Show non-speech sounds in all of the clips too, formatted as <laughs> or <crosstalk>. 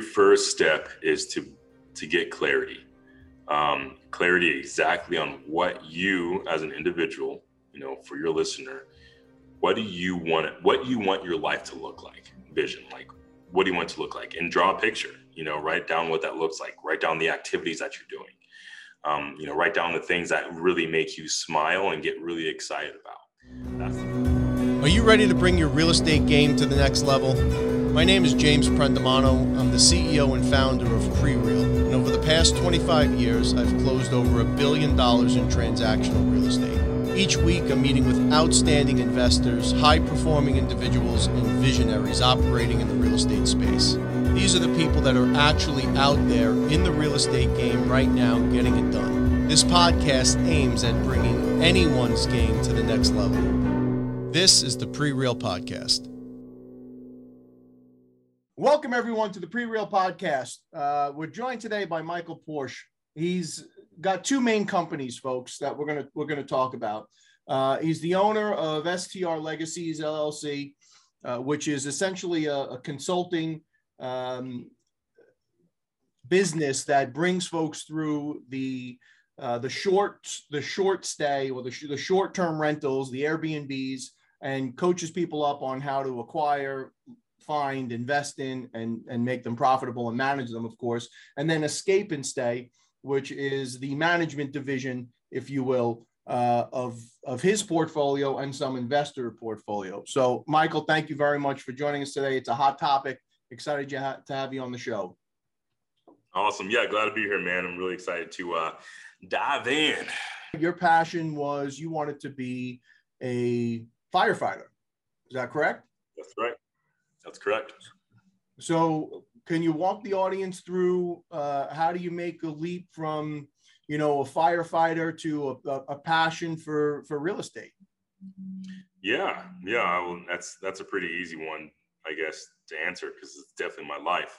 first step is to to get clarity. Um, clarity exactly on what you as an individual, you know, for your listener, what do you want what you want your life to look like? Vision, like what do you want to look like? And draw a picture, you know, write down what that looks like, write down the activities that you're doing. Um, you know, write down the things that really make you smile and get really excited about. That's Are you ready to bring your real estate game to the next level? My name is James Prendamano. I'm the CEO and founder of PreReal. And over the past 25 years, I've closed over a billion dollars in transactional real estate. Each week, I'm meeting with outstanding investors, high performing individuals, and visionaries operating in the real estate space. These are the people that are actually out there in the real estate game right now getting it done. This podcast aims at bringing anyone's game to the next level. This is the PreReal Podcast. Welcome, everyone, to the PreReal Podcast. Uh, we're joined today by Michael Porche. He's got two main companies, folks, that we're gonna we're gonna talk about. Uh, he's the owner of STR Legacies LLC, uh, which is essentially a, a consulting um, business that brings folks through the uh, the short the short stay or the, sh- the short term rentals, the Airbnbs, and coaches people up on how to acquire, find, invest in, and and make them profitable and manage them, of course. And then escape and stay, which is the management division, if you will, uh, of of his portfolio and some investor portfolio. So, Michael, thank you very much for joining us today. It's a hot topic. Excited to have you on the show. Awesome. Yeah, glad to be here, man. I'm really excited to uh, dive in. Your passion was you wanted to be a firefighter. Is that correct? That's right. That's correct. So, can you walk the audience through uh, how do you make a leap from, you know, a firefighter to a, a passion for for real estate? Yeah, yeah. Well, that's that's a pretty easy one, I guess, to answer because it's definitely my life.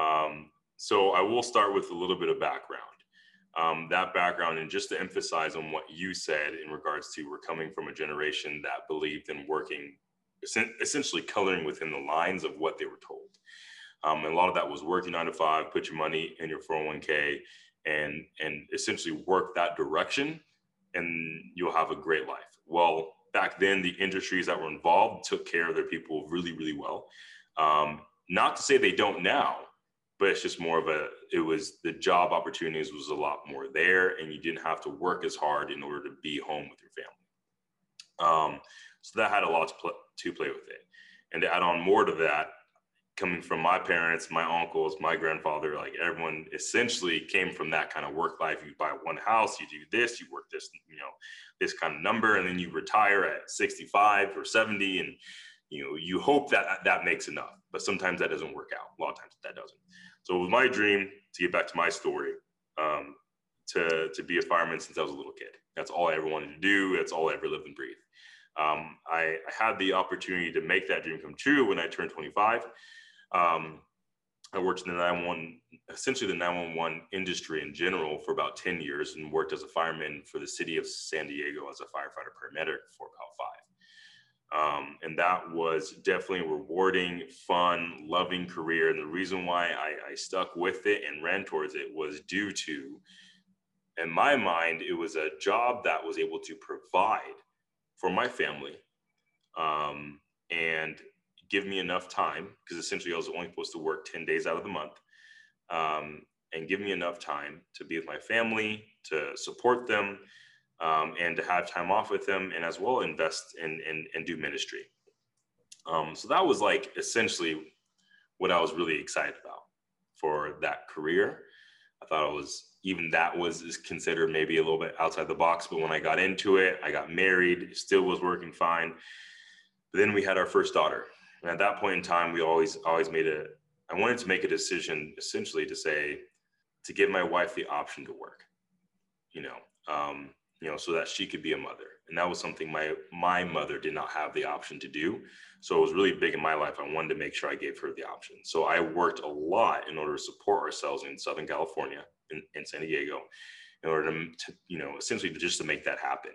Um, so I will start with a little bit of background. Um, that background, and just to emphasize on what you said in regards to we're coming from a generation that believed in working, essentially coloring within the lines of what they were told. Um, and a lot of that was work working nine to five, put your money in your 401k, and and essentially work that direction, and you'll have a great life. Well, back then, the industries that were involved took care of their people really, really well. Um, not to say they don't now, but it's just more of a it was the job opportunities was a lot more there and you didn't have to work as hard in order to be home with your family um, so that had a lot to, pl- to play with it. And to add on more to that coming from my parents my uncles my grandfather like everyone essentially came from that kind of work life. You buy one house you do this you work this you know this kind of number and then you retire at 65 or 70 and you know you hope that that makes enough. But sometimes that doesn't work out. A lot of times that doesn't. So it was my dream to get back to my story um, to to be a fireman since i was a little kid. That's all i ever wanted to do. That's all i ever lived and breathed um, I, had the opportunity to make that dream come true when i turned 25 um, i worked in the 911 essentially the 911 industry in general for about 10 years and worked as a fireman for the city of san diego as a firefighter paramedic for about five um, and that was definitely a rewarding, fun, loving career. And the reason why I, I stuck with it and ran towards it was due to, in my mind, it was a job that was able to provide for my family um, and give me enough time because essentially I was only supposed to work 10 days out of the month um, and give me enough time to be with my family, to support them, um, and to have time off with them and as well invest in and, and do ministry. Um, so that was like essentially what I was really excited about for that career. I thought it was even that was considered maybe a little bit outside the box, but when I got into it, I got married, still was working fine. But then we had our first daughter. And at that point in time, we always always made a I wanted to make a decision essentially to say to give my wife the option to work. You know, um, you know, so that she could be a mother. And that was something my my mother did not have the option to do. So it was really big in my life. I wanted to make sure I gave her the option. So I worked a lot in order to support ourselves in Southern California, in, in San Diego, in order to, to, you know, essentially just to make that happen.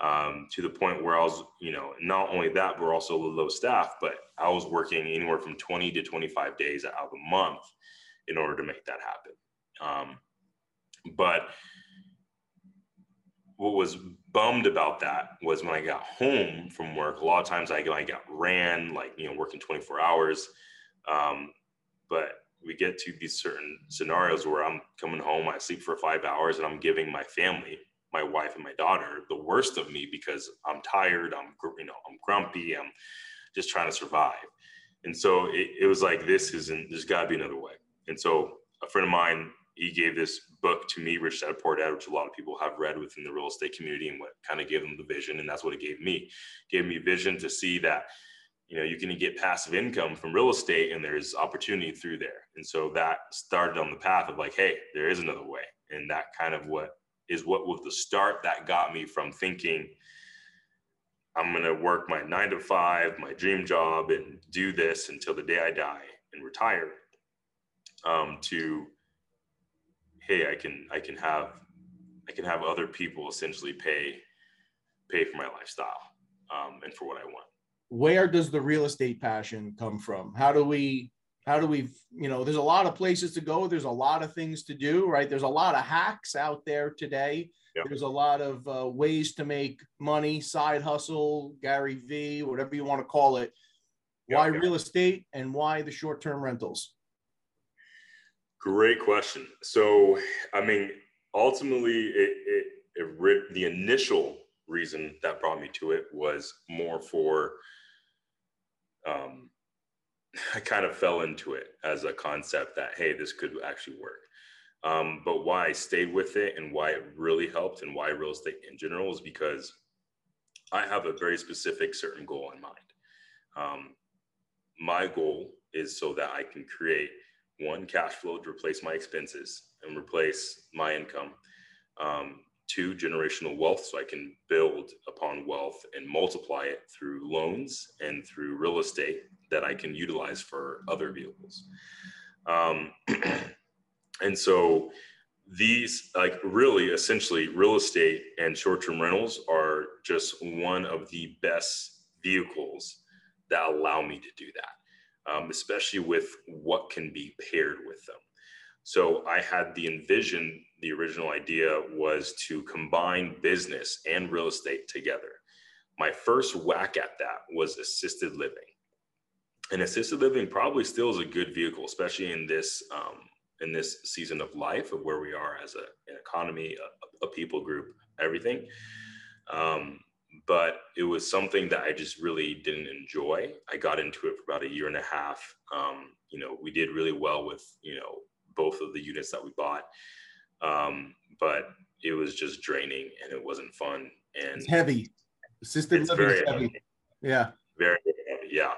um, to the point where I was, you know, not only that, we're also low staff, but I was working anywhere from 20 to 25 days out of a month in order to make that happen. Um, but what was bummed about that was when I got home from work, a lot of times I, I got ran, like, you know, working 24 hours. Um, but we get to these certain scenarios where I'm coming home, I sleep for five hours, and I'm giving my family, my wife and my daughter, the worst of me because I'm tired, I'm you know I'm grumpy, I'm just trying to survive. And so it, it was like this isn't. There's got to be another way. And so a friend of mine, he gave this book to me, Rich Dad Poor Dad, which a lot of people have read within the real estate community, and what kind of gave them the vision, and that's what it gave me. It gave me vision to see that you know you can get passive income from real estate and there's opportunity through there and so that started on the path of like hey there is another way and that kind of what is what was the start that got me from thinking i'm going to work my nine to five my dream job and do this until the day i die and retire um, to hey i can i can have i can have other people essentially pay pay for my lifestyle um, and for what i want where does the real estate passion come from? How do we how do we you know there's a lot of places to go there's a lot of things to do right there's a lot of hacks out there today yep. there's a lot of uh, ways to make money side hustle gary v whatever you want to call it yep, why yep. real estate and why the short-term rentals great question so i mean ultimately it, it, it the initial reason that brought me to it was more for um, <laughs> I kind of fell into it as a concept that, hey, this could actually work. Um, but why I stayed with it and why it really helped and why real estate in general is because I have a very specific certain goal in mind. Um, my goal is so that I can create one cash flow to replace my expenses and replace my income. Um, two generational wealth so I can build upon wealth and multiply it through loans and through real estate that I can utilize for other vehicles. Um, <clears throat> and so these like really essentially real estate and short-term rentals are just one of the best vehicles that allow me to do that um, especially with what can be paired with them so I had the envision, the original idea was to combine business and real estate together. My first whack at that was assisted living. And assisted living probably still is a good vehicle, especially in this um, in this season of life of where we are as a, an economy, a, a people group, everything. Um, but it was something that I just really didn't enjoy. I got into it for about a year and a half. Um, you know, we did really well with you know both of the units that we bought. Um, but it was just draining and it wasn't fun. And it's heavy. Assisted it's very heavy. heavy. Yeah. Very heavy. Yeah.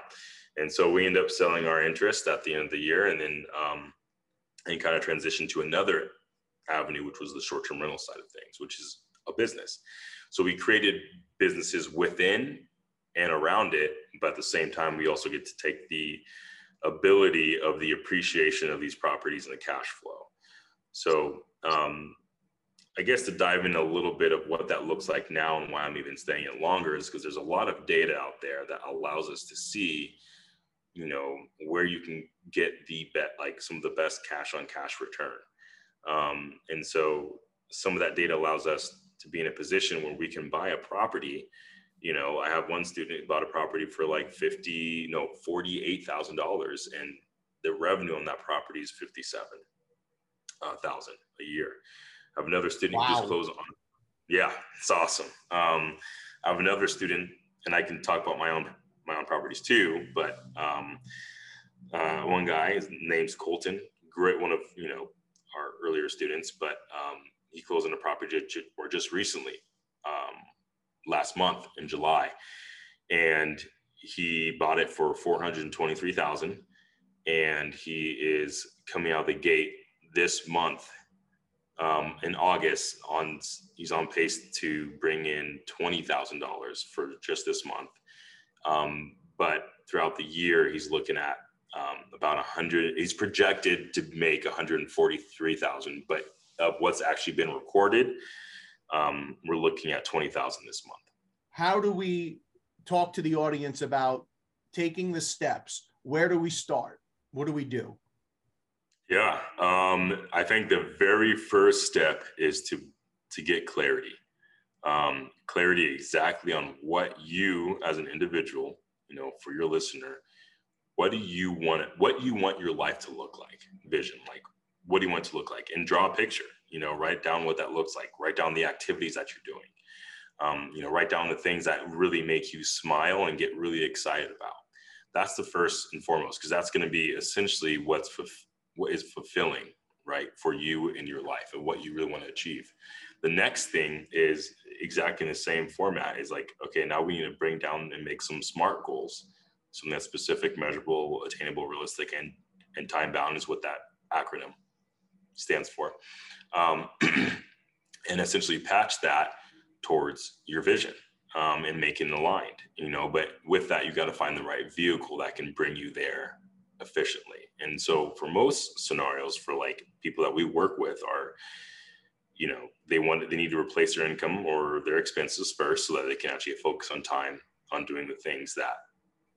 And so we end up selling our interest at the end of the year and then um, and kind of transitioned to another avenue, which was the short-term rental side of things, which is a business. So we created businesses within and around it, but at the same time, we also get to take the ability of the appreciation of these properties and the cash flow. So um, I guess to dive in a little bit of what that looks like now and why I'm even staying it longer is because there's a lot of data out there that allows us to see, you know, where you can get the bet like some of the best cash on cash return. Um, and so some of that data allows us to be in a position where we can buy a property you know, I have one student bought a property for like 50, no, $48,000 and the revenue on that property is 57,000 uh, a year. I have another student wow. just closed on. Yeah, it's awesome. Um, I have another student and I can talk about my own, my own properties too, but um, uh, one guy, his name's Colton, great one of, you know, our earlier students, but um, he closed on a property or just recently. Um, last month in July, and he bought it for four hundred twenty-three thousand, and he is coming out of the gate this month um, in August. On he's on pace to bring in twenty thousand dollars for just this month, um, but throughout the year he's looking at um, about a hundred. He's projected to make one hundred forty-three thousand, but of what's actually been recorded um, we're looking at 20,000 this month. how do we talk to the audience about taking the steps? Where do we start? What do we do? Yeah, um, I think the very first step is to to get clarity. Um, clarity exactly on what you as an individual, you know, for your listener, what do you want? What you want your life to look like? Vision, like what do you want to look like? And draw a picture. You know, write down what that looks like. Write down the activities that you're doing. Um, you know, write down the things that really make you smile and get really excited about. That's the first and foremost, because that's going to be essentially what's what is fulfilling, right, for you in your life and what you really want to achieve. The next thing is exactly in the same format. Is like, okay, now we need to bring down and make some SMART goals, something that's specific, measurable, attainable, realistic, and and time bound is what that acronym stands for. Um, <clears throat> and essentially patch that towards your vision um, and make it aligned, you know, but with that, you got to find the right vehicle that can bring you there efficiently. And so for most scenarios for like people that we work with are, you know, they want, they need to replace their income or their expenses first so that they can actually focus on time on doing the things that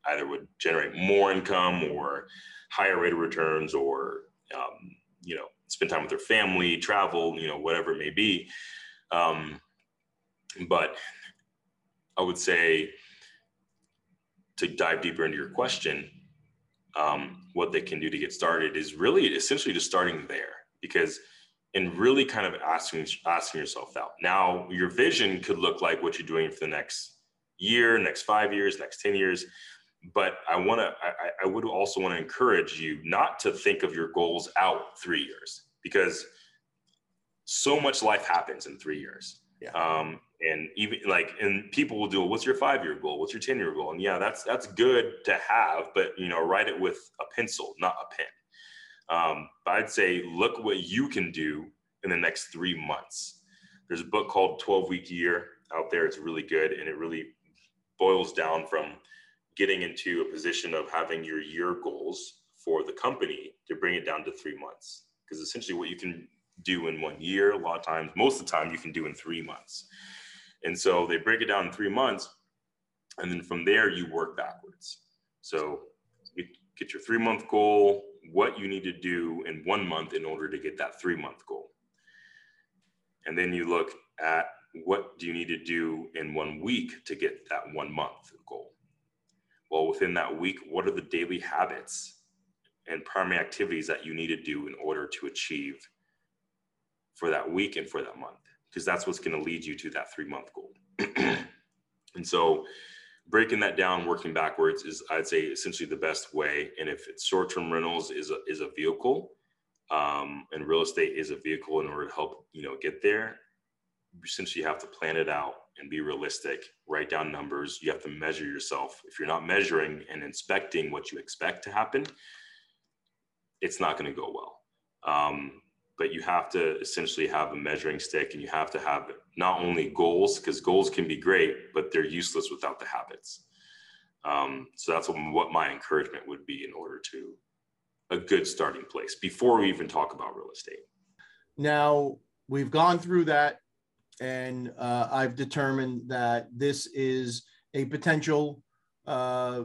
either would generate more income or higher rate of returns or, um, you know, spend time with their family, travel, you know, whatever it may be. Um, but I would say to dive deeper into your question, um, what they can do to get started is really essentially just starting there because and really kind of asking asking yourself out. Now, your vision could look like what you're doing for the next year, next five years, next 10 years. But I want to, I, I would also want to encourage you not to think of your goals out three years because so much life happens in three years. Yeah. Um, and even like and people will do what's your five year goal? What's your 10 year goal? And yeah that's that's good to have but you know write it with a pencil not a pen. Um, but i'd say look what you can do in the next three months. There's a book called 12 week year out there. It's really good and it really boils down from getting into a position of having your year goals for the company to bring it down to three months because essentially what you can do in one year a lot of times most of the time you can do in three months and so they break it down in three months. And then from there, you work backwards. So you get your three month goal, what you need to do in one month in order to get that three month goal. And then you look at what do you need to do in one week to get that one month goal. Well, within that week, what are the daily habits and primary activities that you need to do in order to achieve for that week and for that month? because that's what's going to lead you to that three month goal. <clears throat> and so breaking that down, working backwards is I'd say essentially the best way. And if it's short term rentals is a, is a vehicle um, and real estate is a vehicle in order to help, you know, get there, essentially you have to plan it out and be realistic, write down numbers. You have to measure yourself. If you're not measuring and inspecting what you expect to happen, it's not going to go well. Um, but you have to essentially have a measuring stick and you have to have not only goals because goals can be great but they're useless without the habits um, so that's what my encouragement would be in order to a good starting place before we even talk about real estate now we've gone through that and uh, i've determined that this is a potential uh,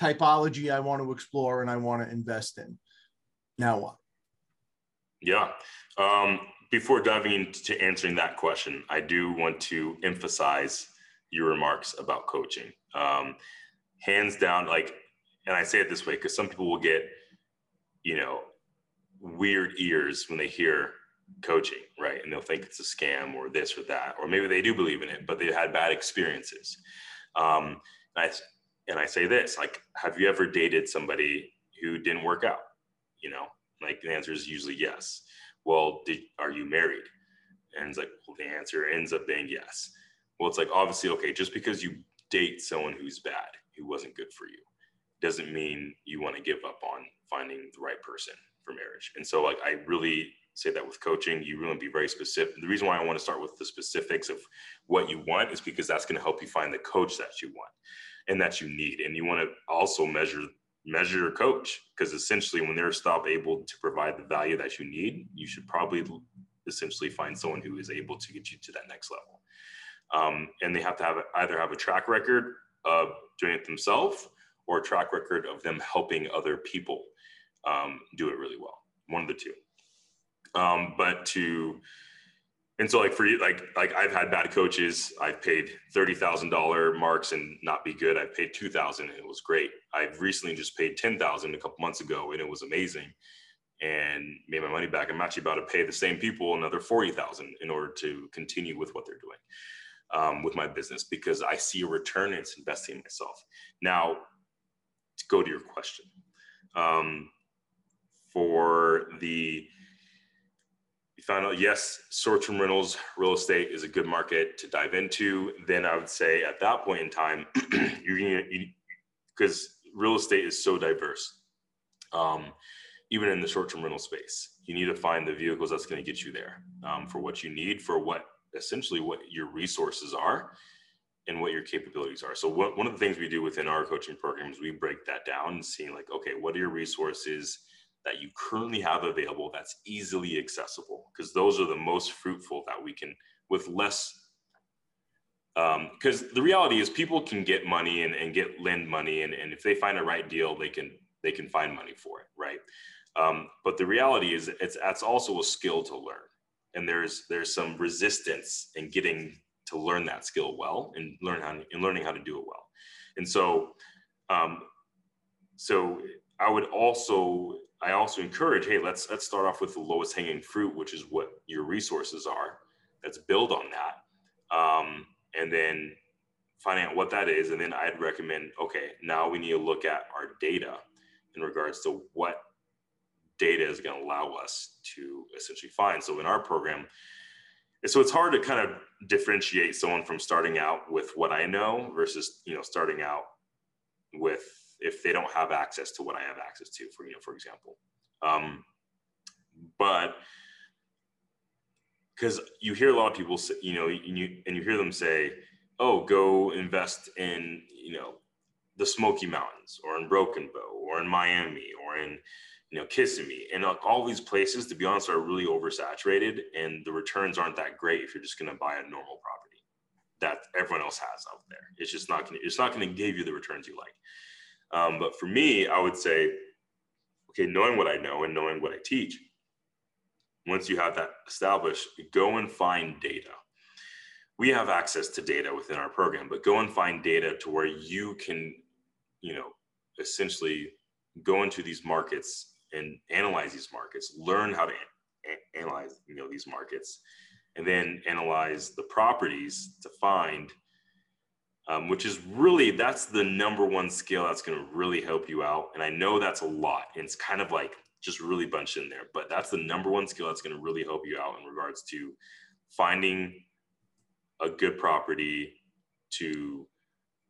typology i want to explore and i want to invest in now what yeah. Um, before diving into answering that question, I do want to emphasize your remarks about coaching. Um, hands down, like, and I say it this way because some people will get, you know, weird ears when they hear coaching, right? And they'll think it's a scam or this or that, or maybe they do believe in it, but they had bad experiences. Um, and I, and I say this, like, have you ever dated somebody who didn't work out? You know, like the answer is usually yes. Well, did, are you married? And it's like, well, the answer ends up being yes. Well, it's like, obviously, okay, just because you date someone who's bad, who wasn't good for you, doesn't mean you want to give up on finding the right person for marriage. And so, like, I really say that with coaching, you really be very specific. The reason why I want to start with the specifics of what you want is because that's going to help you find the coach that you want and that you need. And you want to also measure measure your coach because essentially when they're stop able to provide the value that you need you should probably essentially find someone who is able to get you to that next level um, and they have to have either have a track record of doing it themselves or a track record of them helping other people um, do it really well. One of the two. Um, but to and so like for you like like i've had bad coaches. I've paid $30000 marks and not be good. I've paid 2000 and it was great. I've recently just paid 10000 a couple months ago and it was amazing. And made my money back. I'm actually about to pay the same people another 40000 in order to continue with what they're doing um, with my business because i see a return and it's investing in myself. Now to go to your question um, for the found out yes short-term rentals real estate is a good market to dive into. Then i would say at that point in time <clears throat> you're because real estate is so diverse um, even in the short-term rental space you need to find the vehicles that's going to get you there um, for what you need for what essentially what your resources are and what your capabilities are. So what, one of the things we do within our coaching programs we break that down and seeing like okay what are your resources that you currently have available that's easily accessible because those are the most fruitful that we can with less because um, the reality is people can get money and, and get lend money and, and if they find a right deal they can they can find money for it right? Um, but the reality is it's that's also a skill to learn and there's there's some resistance in getting to learn that skill well and learn how and learning how to do it well. And so um, so i would also I also encourage, hey, let's let's start off with the lowest hanging fruit, which is what your resources are. Let's build on that, um, and then find out what that is, and then I'd recommend, okay, now we need to look at our data in regards to what data is going to allow us to essentially find. So in our program, so it's hard to kind of differentiate someone from starting out with what I know versus you know starting out with if they don't have access to what I have access to, for you know, for example. Um, but because you hear a lot of people say, you know, and you and you hear them say, "Oh, go invest in you know the Smoky Mountains or in Broken Bow or in Miami or in you know Kissimmee," and all these places, to be honest, are really oversaturated, and the returns aren't that great if you're just going to buy a normal property that everyone else has out there. It's just not going to it's not going to give you the returns you like. Um, but for me, I would say, okay, knowing what I know and knowing what I teach, once you have that established, go and find data. We have access to data within our program, but go and find data to where you can, you know, essentially go into these markets and analyze these markets, learn how to analyze, you know, these markets, and then analyze the properties to find um, which is really that's the number one skill that's going to really help you out. And i know that's a lot and it's kind of like just really bunched in there but that's the number one skill that's going to really help you out in regards to finding a good property to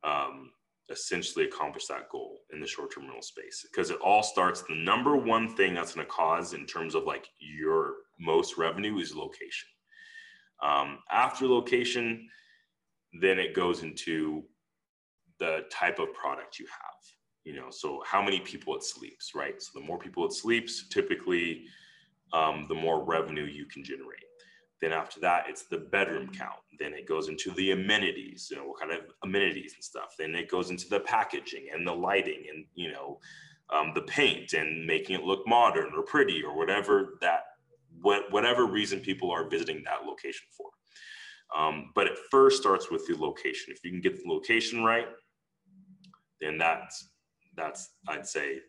um, essentially accomplish that goal in the short-term rental space. Because it all starts the number one thing that's going to cause in terms of like your most revenue is location. Um, after location then it goes into the type of product you have you know? So how many people it sleeps right? So the more people it sleeps typically um, the more revenue you can generate. Then after that it's the bedroom count. Then it goes into the amenities you know what kind of amenities and stuff. Then it goes into the packaging and the lighting and you know um, the paint and making it look modern or pretty or whatever that what, whatever reason people are visiting that location for um, but it first starts with the location. If you can get the location right, then that's that's I'd say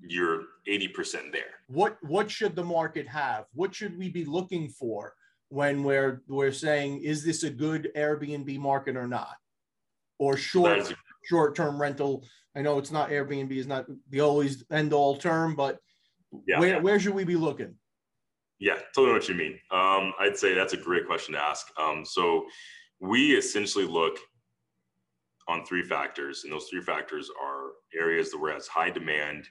you're 80% there. What what should the market have? What should we be looking for when we're we're saying is this a good Airbnb market or not? Or short a- short-term rental. I know it's not Airbnb is not the always end all term, but yeah, where, yeah. where should we be looking? Yeah, totally know what you mean. Um, I'd say that's a great question to ask. Um, so we essentially look on three factors, and those three factors are areas that were has high demand,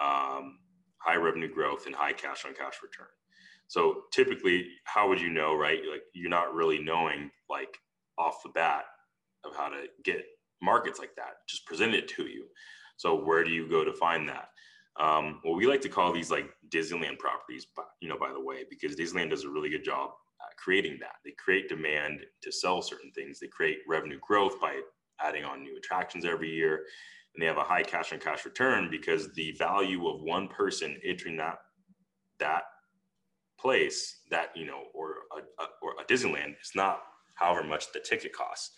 um, high revenue growth, and high cash on cash return. So typically, how would you know, right? Like you're not really knowing like off the bat of how to get markets like that. Just present it to you. So where do you go to find that? Um, well, we like to call these like Disneyland properties, you know, by the way, because Disneyland does a really good job at creating that. They create demand to sell certain things. They create revenue growth by adding on new attractions every year. And they have a high cash on cash return because the value of one person entering that that place, that you know, or a, a or a Disneyland is not however much the ticket costs.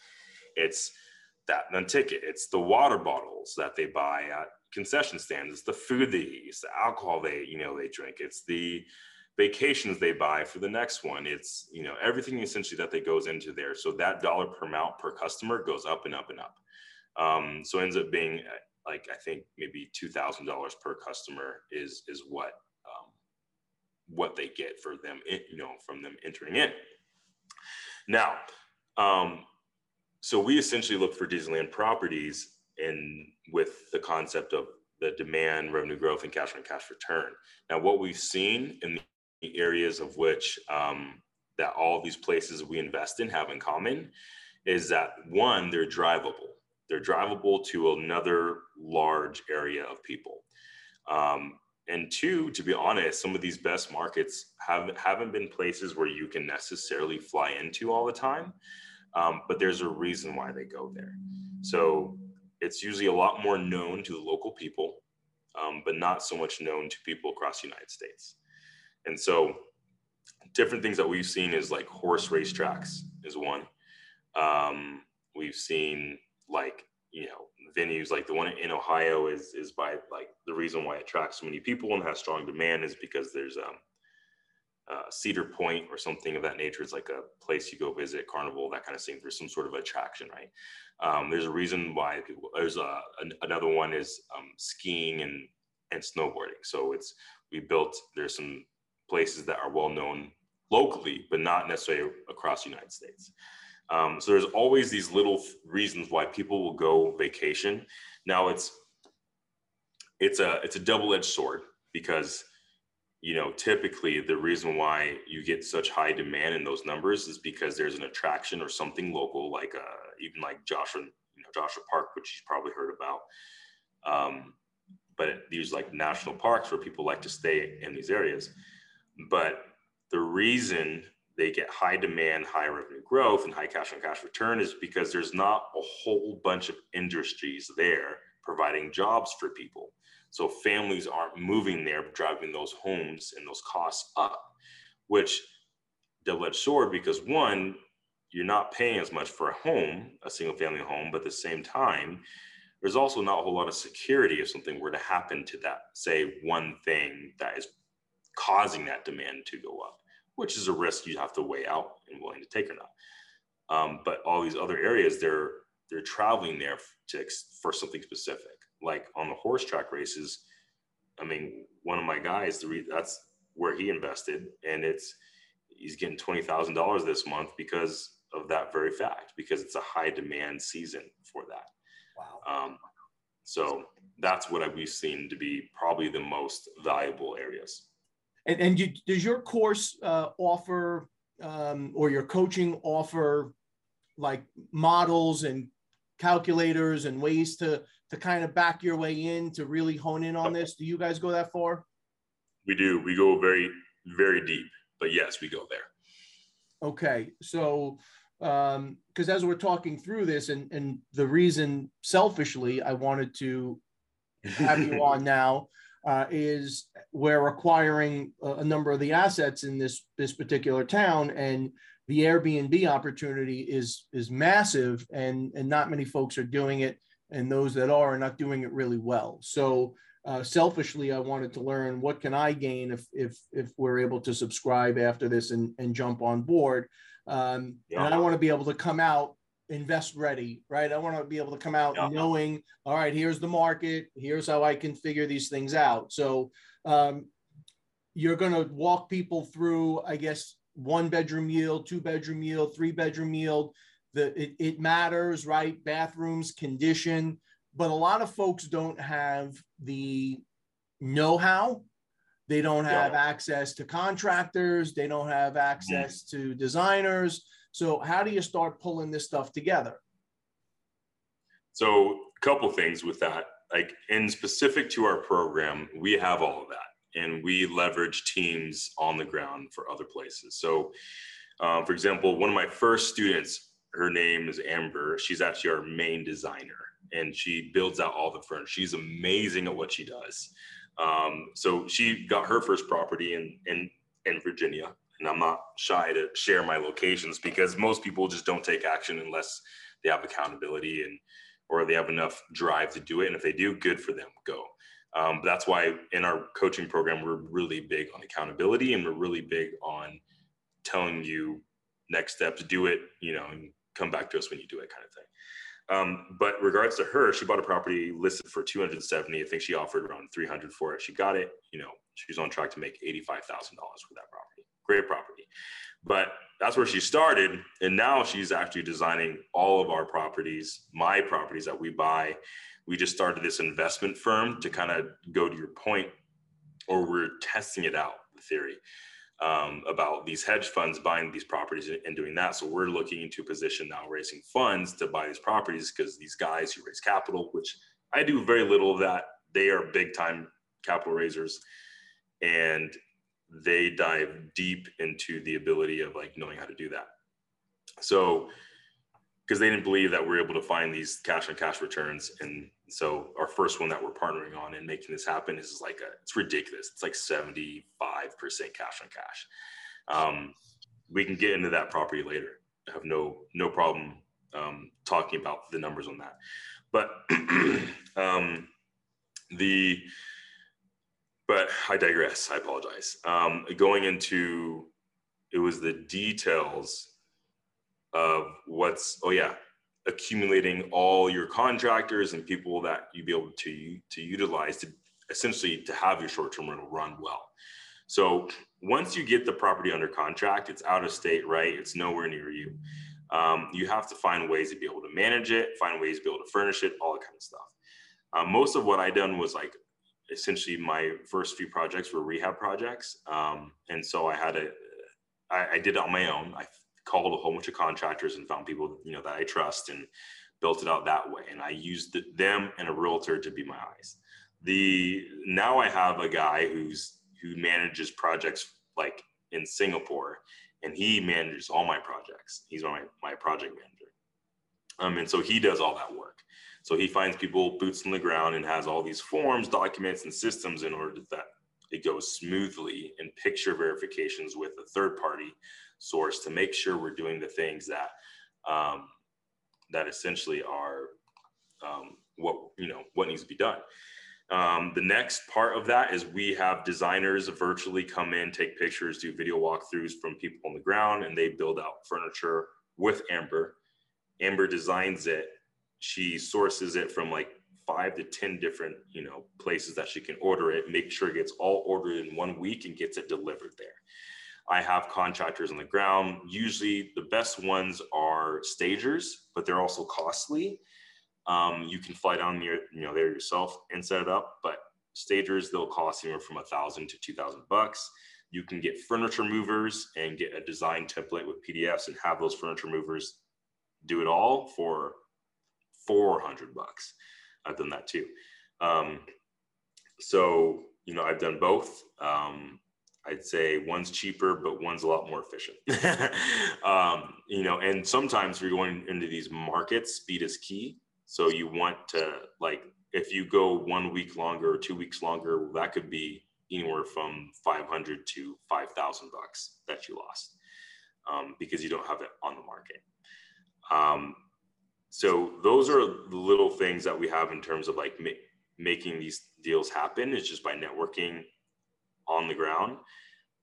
It's that non ticket. It's the water bottles that they buy at concession stands. It's the food they eat. It's the alcohol they you know they drink. It's the vacations they buy for the next one. It's you know everything essentially that they goes into there. So that dollar per mount per customer goes up and up and up. Um, so ends up being uh, like I think maybe two thousand dollars per customer is is what um, what they get for them you know from them entering in. Now, um, so we essentially look for Disneyland properties and with the concept of the demand, revenue growth, and cash on cash return. Now, what we've seen in the areas of which um, that all these places we invest in have in common is that one, they're drivable. They're drivable to another large area of people. Um, and two, to be honest, some of these best markets haven't haven't been places where you can necessarily fly into all the time, um, but there's a reason why they go there. So it's usually a lot more known to the local people, um, but not so much known to people across the United States. And so, different things that we've seen is like horse racetracks is one. Um, we've seen like you know venues like the one in Ohio is is by like the reason why it attracts so many people and has strong demand is because there's um uh, Cedar Point or something of that nature. It's like a place you go visit, carnival, that kind of thing. There's some sort of attraction, right? Um, there's a reason why people. There's a, an, another one is um, skiing and and snowboarding. So it's we built. There's some places that are well known locally, but not necessarily across the United States. Um, so there's always these little reasons why people will go vacation. Now it's it's a it's a double-edged sword because you know typically the reason why you get such high demand in those numbers is because there's an attraction or something local like uh, even like Joshua you know Joshua Park which you've probably heard about um, but these like national parks where people like to stay in these areas but the reason they get high demand, high revenue growth, and high cash on cash return is because there's not a whole bunch of industries there providing jobs for people. So families aren't moving there, driving those homes and those costs up, which double-edged sword because one, you're not paying as much for a home, a single family home, but at the same time, there's also not a whole lot of security if something were to happen to that, say one thing that is causing that demand to go up which is a risk you have to weigh out and willing to take or not. Um, but all these other areas, they're they're traveling there to for something specific. Like on the horse track races, I mean, one of my guys, the re- that's where he invested, and it's he's getting twenty thousand dollars this month because of that very fact, because it's a high demand season for that. Wow. Um, so that's what we've seen to be probably the most valuable areas. And, and you, does your course uh, offer um, or your coaching offer like models and calculators and ways to to kind of back your way in to really hone in on this? Do you guys go that far? We do. We go very very deep, but yes, we go there. Okay, so because um, as we're talking through this, and and the reason selfishly I wanted to have you <laughs> on now uh, is we're acquiring a, a, number of the assets in this this particular town, and the Airbnb opportunity is is massive, and and not many folks are doing it, and those that are are not doing it really well. So. Uh, selfishly, I wanted to learn what can I gain if if if we're able to subscribe after this and, and jump on board. Um, yeah. And I want to be able to come out invest ready, right? I want to be able to come out yeah. knowing, all right, here's the market, here's how I can figure these things out. So um, you're going to walk people through, I guess, one bedroom yield, two bedroom yield, three bedroom yield. The it, it matters, right? Bathrooms, condition, but a lot of folks don't have the know-how. They don't have yeah. access to contractors. They don't have access mm-hmm. to designers so how do you start pulling this stuff together? So a couple things with that. Like in specific to our program, we have all of that and we leverage teams on the ground for other places. So Um, for example, one of my first students, her name is Amber. She's actually our main designer and she builds out all the furniture. She's amazing at what she does. Um, so she got her first property in, in, in Virginia. And I'm not shy to share my locations because most people just don't take action unless they have accountability and or they have enough drive to do it. And if they do, good for them, go. Um, that's why in our coaching program, we're really big on accountability and we're really big on telling you next steps, do it, you know, and come back to us when you do it kind of thing. Um, but regards to her, she bought a property listed for 270. I think she offered around 300 for it. She got it. You know, she's on track to make $85,000 for that property. Great property. But that's where she started. And now she's actually designing all of our properties, my properties that we buy. We just started this investment firm to kind of go to your point, or we're testing it out, the theory um, about these hedge funds buying these properties and doing that. So we're looking into a position now raising funds to buy these properties because these guys who raise capital, which I do very little of that, they are big time capital raisers and they dive deep into the ability of like knowing how to do that. So because they didn't believe that we are able to find these cash on cash returns. And so our first one that we're partnering on and making this happen is like a, it's ridiculous. It's like 75% cash on cash. Um, we can get into that property later. I have no, no problem um, talking about the numbers on that. But <clears throat> um, the, but I digress. I apologize. Um, going into, it was the details of what's oh yeah accumulating all your contractors and people that you'd be able to to utilize to essentially to have your short-term rental run well. So once you get the property under contract it's out of state right? It's nowhere near you. Um, you have to find ways to be able to manage it find ways to be able to furnish it all that kind of stuff. Um, most of what i done was like essentially my first few projects were rehab projects. Um, and so i had a I, I did it on my own. I called a whole bunch of contractors and found people you know that I trust and built it out that way. And I used them and a realtor to be my eyes. The now I have a guy who's who manages projects like in Singapore, and he manages all my projects. He's my my project manager. Um, and so he does all that work. So he finds people boots on the ground and has all these forms, documents, and systems in order that it goes smoothly and picture verifications with a third party source to make sure we're doing the things that um, that essentially are um, what you know what needs to be done. Um, the next part of that is we have designers virtually come in, take pictures, do video walkthroughs from people on the ground, and they build out furniture with Amber. Amber designs it. She sources it from like five to 10 different, you know, places that she can order it, make sure it gets all ordered in one week and gets it delivered there. I have contractors on the ground. Usually the best ones are stagers, but they're also costly. Um, you can fly down near, you know, there yourself and set it up, but stagers, they'll cost anywhere from a thousand to 2000 bucks. You can get furniture movers and get a design template with PDFs and have those furniture movers do it all for 400 bucks. I've done that too. Um, so, you know, I've done both. Um, I'd say one's cheaper, but one's a lot more efficient. <laughs> um, you know, and sometimes you're going into these markets, speed is key. So you want to like if you go one week longer or two weeks longer, that could be anywhere from 500 to 5,000 bucks that you lost um, because you don't have it on the market. Um, so those are the little things that we have in terms of like ma- making these deals happen. It's just by networking on the ground.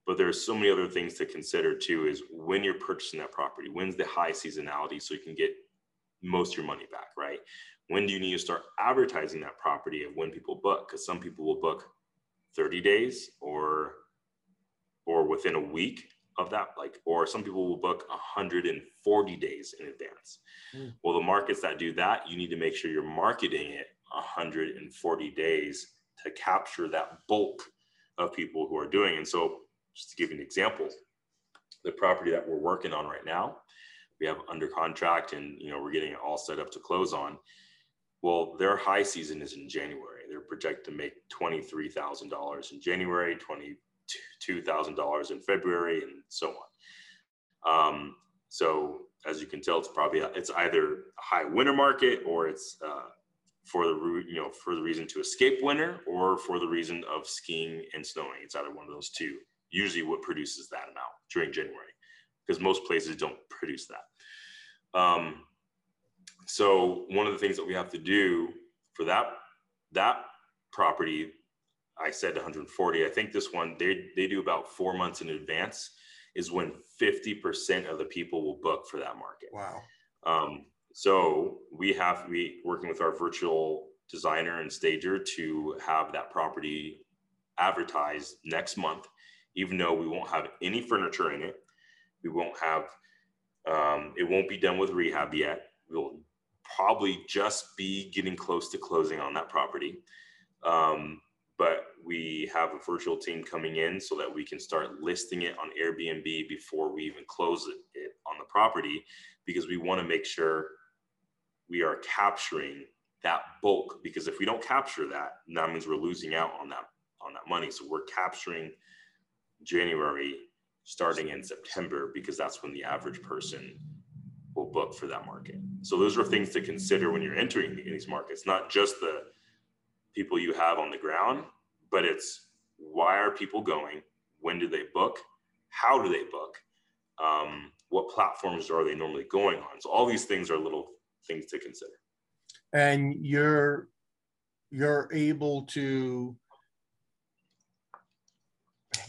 But there are so many other things to consider too. Is when you're purchasing that property, when's the high seasonality so you can get most of your money back, right? When do you need to start advertising that property of when people book? Because some people will book 30 days or or within a week of that like or some people will book 140 days in advance mm. well the markets that do that you need to make sure you're marketing it 140 days to capture that bulk of people who are doing. And so just to give you an example the property that we're working on right now we have under contract and you know we're getting it all set up to close on. Well their high season is in january. They're projected to make $23000 in january 20 $2,000 in February and so on. Um, so as you can tell, it's probably it's either a high winter market or it's uh, for the you know for the reason to escape winter or for the reason of skiing and snowing. It's either one of those two. Usually, what produces that amount during January, because most places don't produce that. Um, so one of the things that we have to do for that that property, I said 140. I think this one they they do about four months in advance is when 50% of the people will book for that market. Wow. Um, so we have to be working with our virtual designer and stager to have that property advertised next month, even though we won't have any furniture in it. We won't have, um, it won't be done with rehab yet. We'll probably just be getting close to closing on that property. Um, but we have a virtual team coming in so that we can start listing it on Airbnb before we even close it on the property because we want to make sure we are capturing that bulk because if we don't capture that that means we're losing out on that on that money. So we're capturing january starting in september because that's when the average person will book for that market. So those are things to consider when you're entering these markets not just the people you have on the ground but it's why are people going? When do they book? How do they book? Um, what platforms are they normally going on? So all these things are little things to consider. And you're you're able to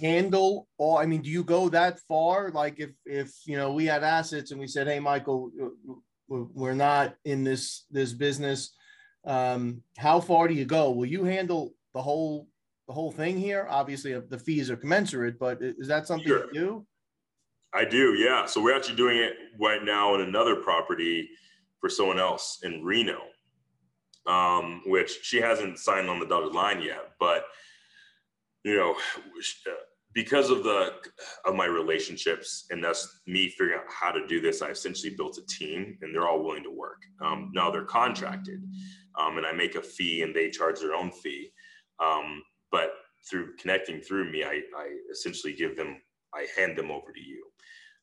handle all i mean do you go that far? Like if if you know we had assets and we said hey michael we're not in this this business um how far do you go? Will you handle the whole the whole thing here? Obviously the fees are commensurate but is that something sure. you do? I do yeah. So we're actually doing it right now in another property for someone else in Reno, um, which she hasn't signed on the dotted line yet. But you know, because of the of my relationships and that's me figuring out how to do this, I essentially built a team, and they're all willing to work. Um, now they're contracted, um, and I make a fee, and they charge their own fee. Um, but through connecting through me, I, I essentially give them, I hand them over to you.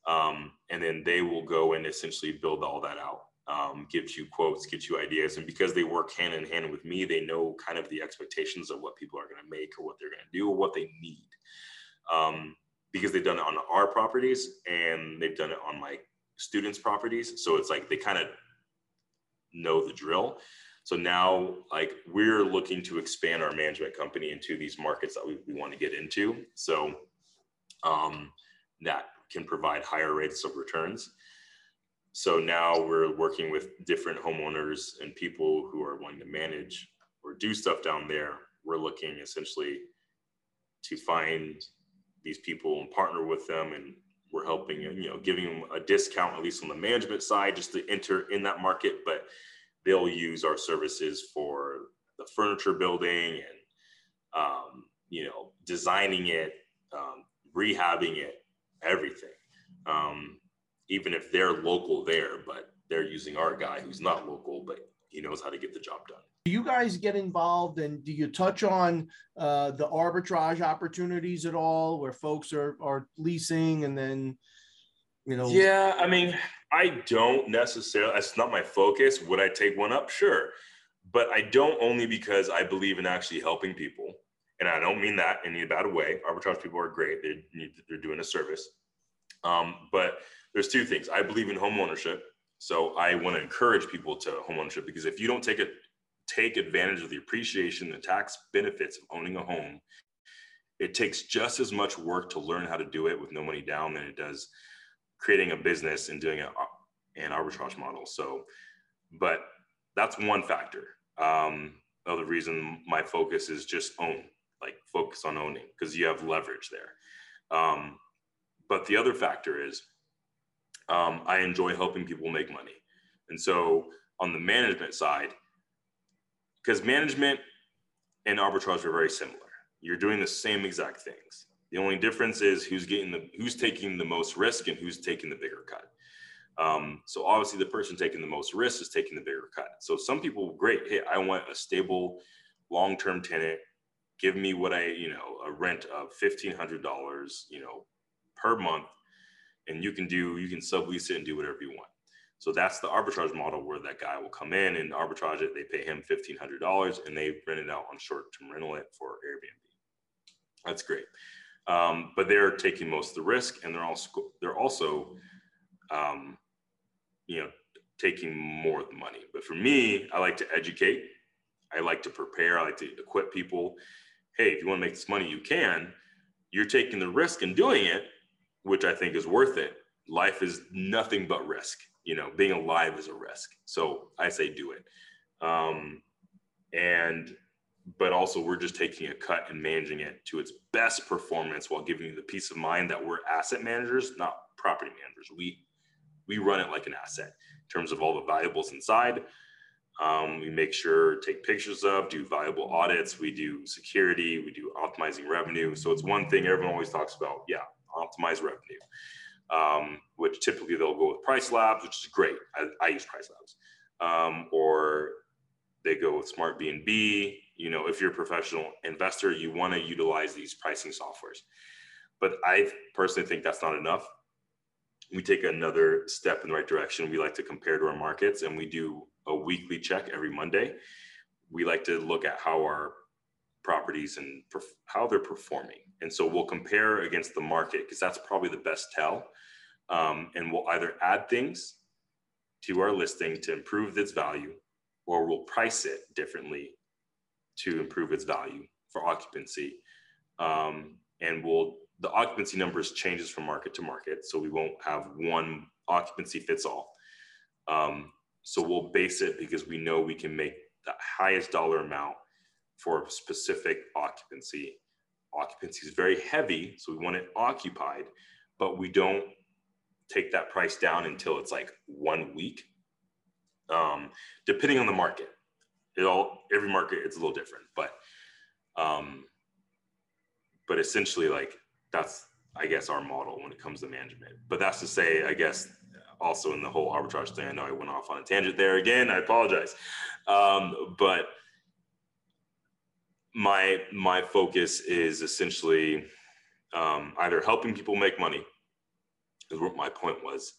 Um, and then they will go and essentially build all that out um, gives you quotes, gives you ideas. And because they work hand in hand with me, they know kind of the expectations of what people are going to make or what they're going to do or what they need. Um, because they've done it on our properties and they've done it on my students' properties. So it's like they kind of know the drill. So now, like, we're looking to expand our management company into these markets that we, we want to get into. So um, that can provide higher rates of returns so now we're working with different homeowners and people who are wanting to manage or do stuff down there. We're looking essentially to find these people and partner with them and we're helping you know giving them a discount at least on the management side just to enter in that market but they'll use our services for the furniture building and um, you know designing it um, rehabbing it everything um, even if they're local there, but they're using our guy who's not local, but he knows how to get the job done. Do you guys get involved and do you touch on uh, the arbitrage opportunities at all where folks are, are leasing and then, you know? Yeah, I mean, I don't necessarily, that's not my focus. Would I take one up? Sure. But I don't only because I believe in actually helping people. And I don't mean that in a bad way. Arbitrage people are great. They're, they're doing a service. Um, but there's two things. I believe in homeownership. So I want to encourage people to homeownership because if you don't take it, take advantage of the appreciation and tax benefits of owning a home, it takes just as much work to learn how to do it with no money down than it does creating a business and doing a, an arbitrage model. So, but that's one factor. Um, another reason my focus is just own, like focus on owning because you have leverage there. Um, but the other factor is um, I enjoy helping people make money. And so on the management side, because management and arbitrage are very similar. You're doing the same exact things. The only difference is who's getting the who's taking the most risk and who's taking the bigger cut. Um, so obviously, the person taking the most risk is taking the bigger cut. So some people, great, hey, I want a stable, long-term tenant. Give me what I, you know, a rent of fifteen hundred dollars, you know, per month and you can do you can sublease it and do whatever you want. So that's the arbitrage model where that guy will come in and arbitrage it. They pay him fifteen hundred dollars and they rent it out on short term rental it for Airbnb. That's great, um, but they're taking most of the risk and they're also they're also um, you know taking more of the money. But for me, I like to educate. I like to prepare. I like to equip people. Hey, if you want to make this money, you can. You're taking the risk in doing it, which I think is worth it. Life is nothing but risk. You know, being alive is a risk. So I say do it. Um, and but also we're just taking a cut and managing it to its best performance while giving you the peace of mind that we're asset managers, not property managers. We we run it like an asset in terms of all the valuables inside. Um, we make sure take pictures of, do valuable audits. We do security. We do optimizing revenue. So it's one thing everyone always talks about. Yeah, optimize revenue, um, which typically they'll go with Price Labs, which is great. I, I use Price Labs, um, or they go with Smart BNB. You know, if you're a professional investor, you want to utilize these pricing softwares. But I personally think that's not enough we take another step in the right direction. We like to compare to our markets and we do a weekly check every Monday. We like to look at how our properties and perf- how they're performing. And so we'll compare against the market because that's probably the best tell. Um, and we'll either add things to our listing to improve its value or we'll price it differently to improve its value for occupancy. Um, and we'll the occupancy numbers changes from market to market. So we won't have one occupancy fits all. Um, so we'll base it because we know we can make the highest dollar amount for a specific occupancy. Occupancy is very heavy, so we want it occupied, but we don't take that price down until it's like one week. Um, depending on the market, it all every market it's a little different, but um, but essentially like that's I guess our model when it comes to management. But that's to say, I guess also in the whole arbitrage thing, I know I went off on a tangent there again. I apologize, um, but my my focus is essentially um, either helping people make money, is what my point was,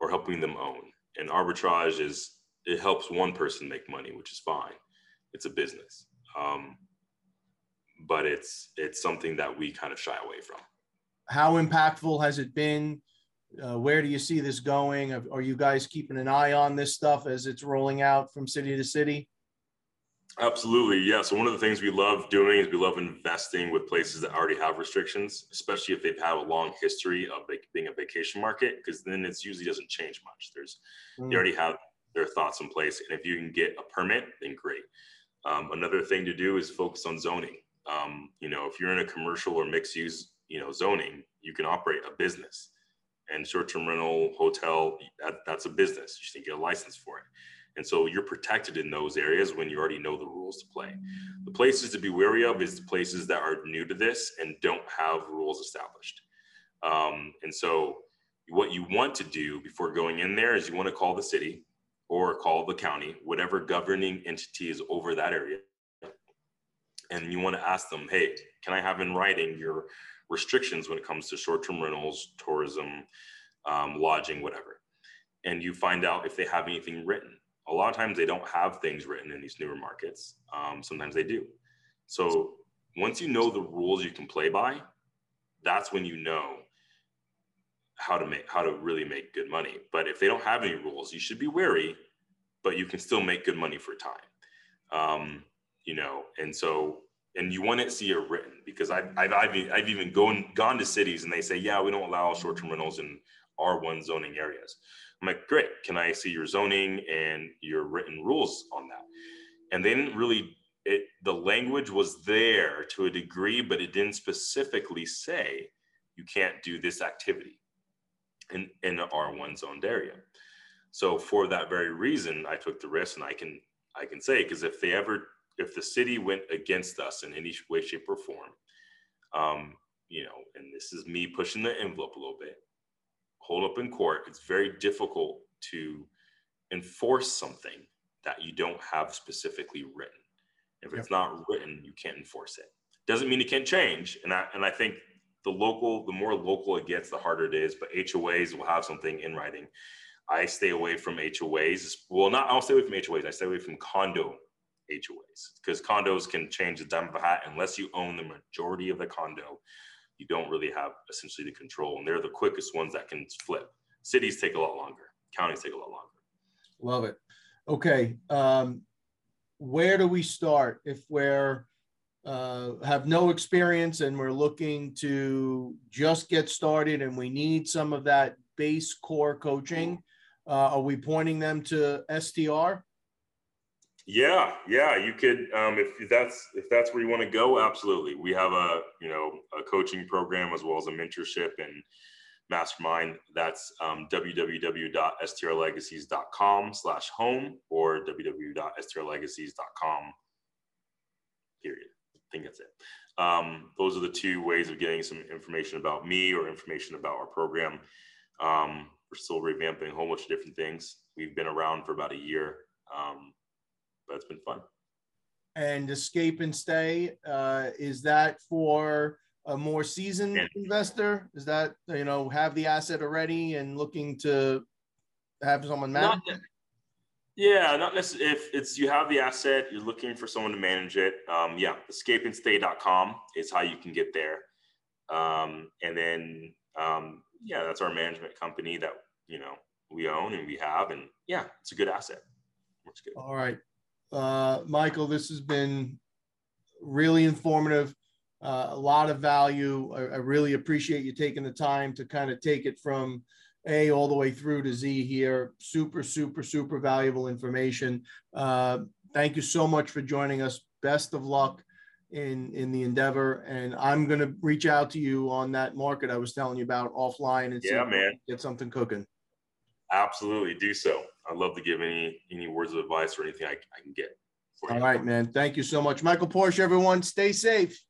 or helping them own. And arbitrage is it helps one person make money, which is fine. It's a business. Um, but it's it's something that we kind of shy away from. How impactful has it been? Uh, where do you see this going? Are you guys keeping an eye on this stuff as it's rolling out from city to city? Absolutely, yeah. So one of the things we love doing is we love investing with places that already have restrictions, especially if they've had a long history of being a vacation market, because then it usually doesn't change much. There's mm. they already have their thoughts in place, and if you can get a permit, then great. Um, another thing to do is focus on zoning. Um, you know, if you're in a commercial or mixed use, you know, zoning, you can operate a business. And short-term rental, hotel, that, that's a business. You should get a license for it. And so you're protected in those areas when you already know the rules to play. The places to be wary of is the places that are new to this and don't have rules established. Um, and so what you want to do before going in there is you want to call the city or call the county, whatever governing entity is over that area, and you want to ask them, hey, can I have in writing your restrictions when it comes to short-term rentals, tourism, um, lodging, whatever. And you find out if they have anything written. A lot of times they don't have things written in these newer markets. Um, sometimes they do. So once you know the rules you can play by, that's when you know how to make how to really make good money. But if they don't have any rules, you should be wary, but you can still make good money for time. Um, you know, and so and you want to see it written because I've, I've, I've, I've even gone, gone to cities and they say, yeah, we don't allow short-term rentals in R1 zoning areas. I'm like, great. Can I see your zoning and your written rules on that? And they didn't really, it, the language was there to a degree, but it didn't specifically say you can't do this activity in, in an R1 zoned area. So for that very reason, I took the risk and I can, I can say, because if they ever if the city went against us in any way, shape, or form, um, you know, and this is me pushing the envelope a little bit, hold up in court, it's very difficult to enforce something that you don't have specifically written. If it's not written, you can't enforce it. Doesn't mean it can't change. And I and I think the local, the more local it gets, the harder it is. But HOAs will have something in writing. I stay away from HOAs. Well, not I'll stay away from HOAs. I stay away from condo HOAs because condos can change the dime of a hat unless you own the majority of the condo. You don't really have essentially the control, and they're the quickest ones that can flip. Cities take a lot longer. Counties take a lot longer. Love it. Okay, um, where do we start if we're uh, have no experience and we're looking to just get started and we need some of that base core coaching? Uh, are we pointing them to STR? Yeah, yeah, you could um, if that's if that's where you want to go. Absolutely, we have a you know a coaching program as well as a mentorship and mastermind. That's um, www.strlegacies.com slash home or www.strlegacies.com. Period. I think that's it. Um, those are the two ways of getting some information about me or information about our program. Um, we're still revamping a whole bunch of different things. We've been around for about a year, um, it's been fun. And escape and stay uh, is that for a more seasoned yeah. investor? Is that you know have the asset already and looking to have someone manage? Not, yeah, not necessarily. If it's you have the asset, you're looking for someone to manage it. Um, yeah, escapeandstay.com is how you can get there. Um, and then um, yeah, that's our management company that you know we own and we have, and yeah, it's a good asset. Works good. All right, uh, Michael, this has been really informative uh, a lot of value. I, I, really appreciate you taking the time to kind of take it from A all the way through to Z here. Super, super, super valuable information. Uh, thank you so much for joining us. Best of luck in in the endeavor and i'm going to reach out to you on that market i was telling you about offline and yeah man get something cooking absolutely do so i'd love to give any any words of advice or anything i, I can get all right man. Thank you so much. Michael Porche everyone stay safe